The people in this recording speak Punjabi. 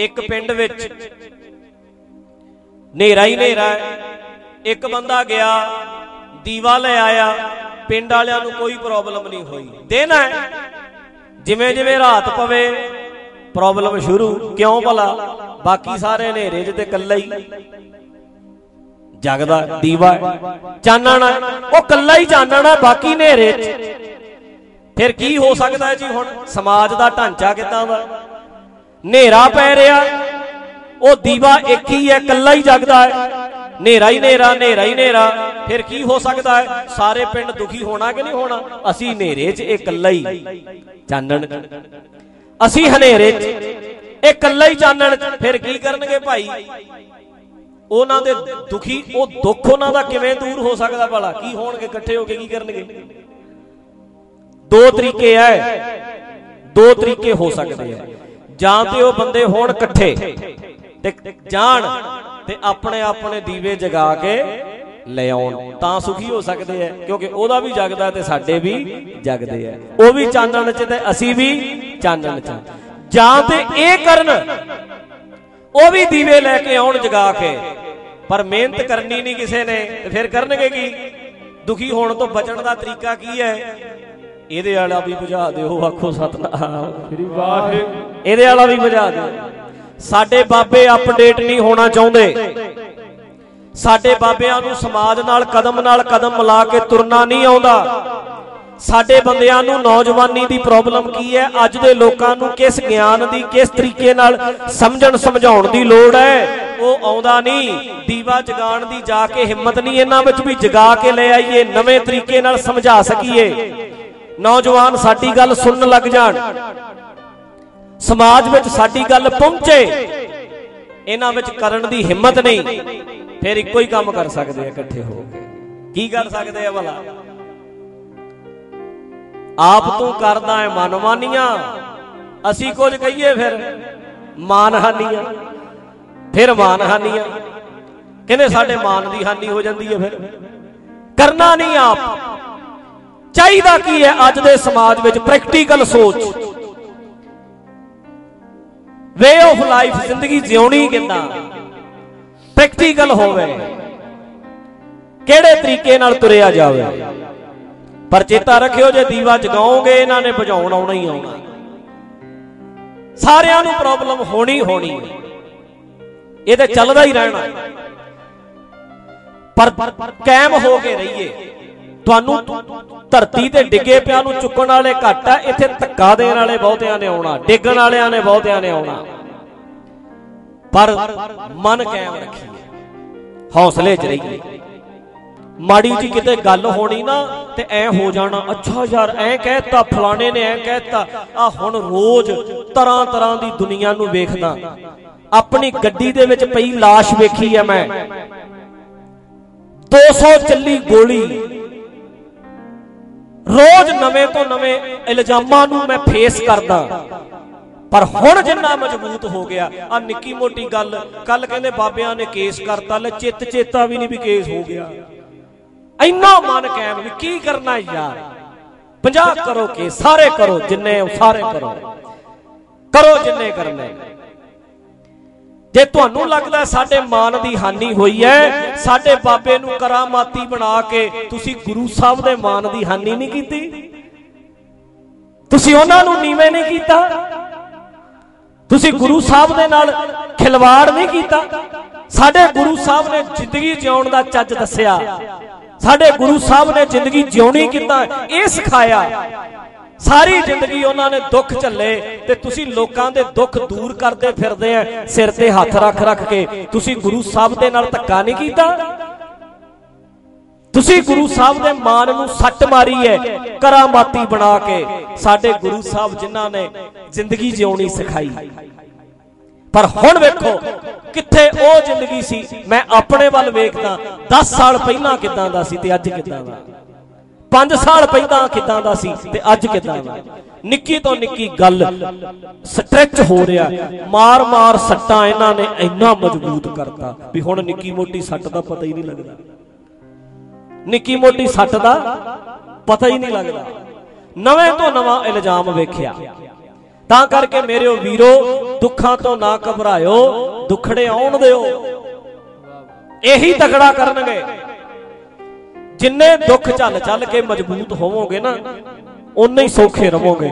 ਇੱਕ ਪਿੰਡ ਵਿੱਚ ਨੇਰਾ ਹੀ ਨੇਰਾ ਇੱਕ ਬੰਦਾ ਗਿਆ, ਦੀਵਾ ਲੈ ਆਇਆ, ਪਿੰਡ ਵਾਲਿਆਂ ਨੂੰ ਕੋਈ ਪ੍ਰੋਬਲਮ ਨਹੀਂ ਹੋਈ। ਦਿਨ ਹੈ। ਜਿਵੇਂ ਜਿਵੇਂ ਰਾਤ ਪਵੇ ਪ੍ਰੋਬਲਮ ਸ਼ੁਰੂ। ਕਿਉਂ ਭਲਾ? ਬਾਕੀ ਸਾਰੇ ਹਨੇਰੇ 'ਚ ਤੇ ਕੱਲਾ ਹੀ। ਜਗਦਾ ਦੀਵਾ ਚਾਨਣਾ ਉਹ ਕੱਲਾ ਹੀ ਚਾਨਣਾ ਬਾਕੀ ਹਨੇਰੇ 'ਚ। ਫਿਰ ਕੀ ਹੋ ਸਕਦਾ ਜੀ ਹੁਣ? ਸਮਾਜ ਦਾ ਢਾਂਚਾ ਕਿਦਾਂ ਦਾ ਹਨੇਰਾ ਪੈ ਰਿਹਾ। ਉਹ ਦੀਵਾ ਇੱਕ ਹੀ ਹੈ ਕੱਲਾ ਹੀ ਜਗਦਾ ਹੈ। ਹਨੇਰਾ ਹੀ ਹਨੇਰਾ ਹਨੇਰਾ ਹੀ ਹਨੇਰਾ। ਫਿਰ ਕੀ ਹੋ ਸਕਦਾ ਹੈ? ਸਾਰੇ ਪਿੰਡ ਦੁਖੀ ਹੋਣਾ ਕਿ ਨਹੀਂ ਹੋਣਾ? ਅਸੀਂ ਹਨੇਰੇ 'ਚ ਇਹ ਕੱਲਾ ਹੀ ਚਾਨਣ। ਅਸੀਂ ਹਨੇਰੇ 'ਚ ਇਹ ਕੱਲਾ ਹੀ ਚਾਨਣ। ਫਿਰ ਕੀ ਕਰਨਗੇ ਭਾਈ? ਉਹਨਾਂ ਦੇ ਦੁਖੀ, ਉਹ ਦੁੱਖ ਉਹਨਾਂ ਦਾ ਕਿਵੇਂ ਦੂਰ ਹੋ ਸਕਦਾ ਭਲਾ? ਕੀ ਹੋਣਗੇ, ਇਕੱਠੇ ਹੋ ਕੇ ਕੀ ਕਰਨਗੇ? ਦੋ ਤਰੀਕੇ ਐ ਦੋ ਤਰੀਕੇ ਹੋ ਸਕਦੇ ਐ ਜਾਂ ਤੇ ਉਹ ਬੰਦੇ ਹੋਣ ਇਕੱਠੇ ਤੇ ਜਾਣ ਤੇ ਆਪਣੇ ਆਪਣੇ ਦੀਵੇ ਜਗਾ ਕੇ ਲੈ ਆਉਣ। ਤਾਂ ਸੁਖੀ ਹੋ ਸਕਦੇ ਐ, ਕਿਉਂਕਿ ਉਹਦਾ ਵੀ ਜਗਦਾ ਤੇ ਸਾਡੇ ਵੀ ਜਗਦੇ ਐ। ਉਹ ਵੀ ਚਾਨਣ ਚ ਤੇ ਅਸੀਂ ਵੀ ਚਾਨਣ ਚ। ਜਾਂ ਤੇ ਇਹ ਕਰਨ, ਉਹ ਵੀ ਦੀਵੇ ਲੈ ਕੇ ਆਉਣ ਜਗਾ ਕੇ। ਪਰ ਮਿਹਨਤ ਕਰਨੀ ਨਹੀਂ ਕਿਸੇ ਨੇ, ਤੇ ਫਿਰ ਕਰਨਗੇ ਕੀ? ਦੁਖੀ ਹੋਣ ਤੋਂ ਬਚਣ ਦਾ ਤਰੀਕਾ ਕੀ ਹੈ ਇਹਦੇ ਵਾਲਾ ਵੀ ਬੁਝਾ ਦਿਓ ਆਖੋ ਸਤਨਾਮ। ਸ੍ਰੀ ਵਾਹਿਗੁਰੂ। ਇਹਦੇ ਵਾਲਾ ਵੀ ਬੁਝਾ ਦਿਓ। ਸਾਡੇ ਬਾਬੇ ਅਪਡੇਟ ਨਹੀਂ ਹੋਣਾ ਚਾਹੁੰਦੇ। ਸਾਡੇ ਬਾਬਿਆਂ ਨੂੰ ਸਮਾਜ ਨਾਲ ਕਦਮ ਨਾਲ ਕਦਮ ਮਿਲਾ ਕੇ ਤੁਰਨਾ ਨਹੀਂ ਆਉਂਦਾ। ਸਾਡੇ ਬੰਦਿਆਂ ਨੂੰ ਨੌਜਵਾਨੀ ਦੀ ਪ੍ਰੋਬਲਮ ਕੀ ਹੈ? ਅੱਜ ਦੇ ਲੋਕਾਂ ਨੂੰ ਕਿਸ ਗਿਆਨ ਦੀ ਕਿਸ ਤਰੀਕੇ ਨਾਲ ਸਮਝਣ ਸਮਝਾਉਣ ਦੀ ਲੋੜ ਹੈ? ਉਹ ਆਉਂਦਾ ਨਹੀਂ। ਦੀਵਾ ਜਗਾਉਣ ਦੀ ਜਾ ਕੇ ਹਿੰਮਤ ਨਹੀਂ ਇਹਨਾਂ ਵਿੱਚ ਵੀ ਜਗਾ ਕੇ ਲੈ ਆਈਏ ਨਵੇਂ ਤਰੀਕੇ ਨਾਲ ਸਮਝਾ ਸਕੀਏ। ਨੌਜਵਾਨ, ਸਾਡੀ ਗੱਲ ਸੁਣਨ ਲੱਗ ਜਾਣ। ਸਮਾਜ ਵਿੱਚ ਸਾਡੀ ਗੱਲ ਪਹੁੰਚੇ। ਇਹਨਾਂ ਵਿੱਚ ਕਰਨ ਦੀ ਹਿੰਮਤ ਨਹੀਂ। ਫਿਰ ਇੱਕੋ ਹੀ ਕੰਮ ਕਰ ਸਕਦੇ ਆ ਇਕੱਠੇ ਹੋ ਕੇ। ਕੀ ਕਰ ਸਕਦੇ ਆ ਭਲਾ? ਆਪ ਤੂੰ ਕਰਦਾ ਹੈ ਮਨਮਾਨੀਆਂ। ਅਸੀਂ ਕੁਝ ਕਹੀਏ ਫਿਰ? ਮਾਨਹਾਨੀਆਂ। ਫਿਰ ਮਾਨਹਾਨੀਆਂ। ਕਹਿੰਦੇ ਸਾਡੇ ਮਾਨ ਦੀ ਹਾਨੀ ਹੋ ਜਾਂਦੀ ਹੈ ਫਿਰ? ਕਰਨਾ ਨਹੀਂ ਆਪ। ਚਾਹੀਦਾ ਕੀ ਹੈ ਅੱਜ ਦੇ ਸਮਾਜ ਵਿੱਚ ਪ੍ਰੈਕਟੀਕਲ ਸੋਚ? ਵੇ ਆਫ ਲਾਈਫ ਜ਼ਿੰਦਗੀ ਜਿਉਣੀ ਕਿੰਨਾ ਪ੍ਰੈਕਟੀਕਲ ਹੋਵੇ। ਕਿਹੜੇ ਤਰੀਕੇ ਨਾਲ ਤੁਰਿਆ ਜਾਵੇ? ਪਰ ਚੇਤਾ ਰੱਖਿਓ, ਜੇ ਦੀਵਾ ਜਗਾਓਗੇ, ਇਹਨਾਂ ਨੇ ਬੁਝਾਉਣ ਆਉਣਾ ਹੀ ਆਉਣਾ। ਸਾਰਿਆਂ ਨੂੰ ਪ੍ਰੋਬਲਮ ਹੋਣੀ ਹੋਣੀ ਇਹ ਤੇ ਚੱਲਦਾ ਹੀ ਰਹਿਣਾ। ਪਰ ਕਾਇਮ ਹੋ ਕੇ ਰਹੀਏ। ਤੁਹਾਨੂੰ ਧਰਤੀ ਤੇ ਡਿੱਗੇ ਪਿਆ ਨੂੰ ਚੁੱਕਣ ਵਾਲੇ ਘੱਟ ਆ, ਇੱਥੇ ਧੱਕਾ ਦੇਣ ਵਾਲੇ ਬਹੁਤਿਆਂ ਨੇ ਆਉਣਾ, ਡਿੱਗਣ ਵਾਲਿਆਂ ਨੇ ਬਹੁਤਿਆਂ ਨੇ ਆਉਣਾ। ਪਰ ਮਨ ਕਾਇਮ ਰੱਖੀਏ, ਹੌਸਲੇ 'ਚ ਰਹੀਏ। ਮਾੜੀ ਜੀ ਕਿਤੇ ਗੱਲ ਹੋਣੀ ਨਾ, ਤੇ ਐ ਹੋ ਜਾਣਾ, ਅੱਛਾ ਯਾਰ, ਐ ਕਹਿਤਾ, ਫਲਾਣੇ ਨੇ ਐ ਕਹਿਤਾ ਆ ਹੁਣ ਰੋਜ਼ ਤਰ੍ਹਾਂ ਤਰ੍ਹਾਂ ਦੀ ਦੁਨੀਆ ਨੂੰ ਵੇਖਦਾ। ਆਪਣੀ ਗੱਡੀ ਦੇ ਵਿੱਚ ਪਈ লাশ ਵੇਖੀ ਐ ਮੈਂ। 200 ਚੱਲੀ ਗੋਲੀ ਰੋਜ਼ ਨਵੇਂ ਤੋਂ ਨਵੇਂ ਇਲਜ਼ਾਮਾਂ ਨੂੰ ਮੈਂ ਫੇਸ ਕਰਦਾ। ਪਰ ਹੁਣ ਜਿੰਨਾ ਮਜ਼ਬੂਤ ਹੋ ਗਿਆ ਆ ਨਿੱਕੀ ਮੋਟੀ ਗੱਲ ਕੱਲ ਕਹਿੰਦੇ ਬਾਬਿਆਂ ਨੇ ਕੇਸ ਕਰਤਾ, ਲੈ ਚਿੱਤ ਚੇਤਾ ਵੀ ਨਹੀਂ ਵੀ ਕੇਸ ਹੋ ਗਿਆ। ਇੰਨਾ ਮਨ ਕਾਇਮ ਵੀ ਕੀ ਕਰਨਾ ਯਾਰ? 50 ਕਰੋ ਕੇ ਸਾਰੇ ਕਰੋ, ਜਿੰਨੇ ਸਾਰੇ ਕਰੋ। ਕਰੋ ਜਿੰਨੇ ਕਰਨੇ। ਜੇ ਤੁਹਾਨੂੰ ਲੱਗਦਾ ਸਾਡੇ ਮਾਨ ਦੀ ਹਾਨੀ ਹੋਈ ਹੈ, ਸਾਡੇ ਬਾਬੇ ਨੂੰ ਕਰਾਮਾਤੀ ਬਣਾ ਕੇ ਤੁਸੀਂ ਗੁਰੂ ਸਾਹਿਬ ਦੇ ਮਾਨ ਦੀ ਹਾਨੀ ਨਹੀਂ ਕੀਤੀ? ਤੁਸੀਂ ਉਹਨਾਂ ਨੂੰ ਨੀਵੇਂ ਨਹੀਂ ਕੀਤਾ? ਤੁਸੀਂ ਗੁਰੂ ਸਾਹਿਬ ਦੇ ਨਾਲ ਖਿਲਵਾੜ ਨਹੀਂ ਕੀਤਾ? ਸਾਡੇ ਗੁਰੂ ਸਾਹਿਬ ਨੇ ਜ਼ਿੰਦਗੀ ਜਿਉਣ ਦਾ ਚੱਜ ਦੱਸਿਆ। ਸਾਡੇ ਗੁਰੂ ਸਾਹਿਬ ਨੇ ਜ਼ਿੰਦਗੀ ਜਿਉਣੀ ਕਿੱਦਾਂ? ਇਹ ਸਿਖਾਇਆ। ਸਾਰੀ ਜ਼ਿੰਦਗੀ ਉਹਨਾਂ ਨੇ ਦੁੱਖ ਝੱਲੇ ਤੇ ਤੁਸੀਂ ਲੋਕਾਂ ਦੇ ਦੁੱਖ ਦੂਰ ਕਰਦੇ ਫਿਰਦੇ ਆ, ਸਿਰ ਤੇ ਹੱਥ ਰੱਖ ਰੱਖ ਕੇ। ਤੁਸੀਂ ਗੁਰੂ ਸਾਹਿਬ ਦੇ ਨਾਲ ਧੱਕਾ ਨਹੀਂ ਕੀਤਾ? ਤੁਸੀਂ ਗੁਰੂ ਸਾਹਿਬ ਦੇ ਮਾਨ ਨੂੰ ਸੱਟ ਮਾਰੀ ਹੈ ਕਰਾਮਾਤੀ ਬਣਾ ਕੇ। ਸਾਡੇ ਗੁਰੂ ਸਾਹਿਬ ਜਿਨ੍ਹਾਂ ਨੇ ਜ਼ਿੰਦਗੀ ਜਿਉਣੀ ਸਿਖਾਈ। ਪਰ ਹੁਣ ਵੇਖੋ ਕਿੱਥੇ ਉਹ ਜ਼ਿੰਦਗੀ ਸੀ, ਮੈਂ ਆਪਣੇ ਵੱਲ ਵੇਖਦਾ 10 ਸਾਲ ਪਹਿਲਾਂ ਕਿਦਾਂ ਦਾ ਸੀ ਤੇ ਅੱਜ ਕਿਦਾਂ ਦਾ? 5 ਸਾਲ ਪਹਿਲਾਂ ਕਿਦਾਂ ਦਾ ਸੀ ਤੇ ਅੱਜ ਕਿਦਾਂ ਦਾ? ਨਿੱਕੀ ਤੋਂ ਨਿੱਕੀ ਗੱਲ ਸਟ੍ਰੈਚ ਹੋ ਰਿਹਾ। ਮਾਰ ਮਾਰ ਸੱਟਾਂ ਇਹਨਾਂ ਨੇ ਇੰਨਾ ਮਜ਼ਬੂਤ ਕਰਤਾ ਵੀ ਹੁਣ ਨਿੱਕੀ ਮੋਟੀ ਸੱਟ ਦਾ ਪਤਾ ਹੀ ਨਹੀਂ ਲੱਗਦਾ। ਨਿੱਕੀ ਮੋਟੀ ਸੱਟ ਦਾ ਪਤਾ ਹੀ ਨਹੀਂ ਲੱਗਦਾ। ਨਵੇਂ ਤੋਂ ਨਵਾਂ ਇਲਜ਼ਾਮ ਵੇਖਿਆ। ਤਾਂ ਕਰਕੇ ਮੇਰਿਓ ਵੀਰੋ, ਦੁੱਖਾਂ ਤੋਂ ਨਾ ਘਬਰਾਇਓ, ਦੁੱਖੜੇ ਆਉਣ ਦਿਓ। ਇਹੀ ਤਗੜਾ ਕਰਨਗੇ। ਜਿੰਨੇ ਦੁੱਖ ਚੱਲ ਚੱਲ ਕੇ ਮਜ਼ਬੂਤ ਹੋਵੋਗੇ ਨਾ ਉਨੇ ਹੀ ਸੌਖੇ ਰਹੋਗੇ।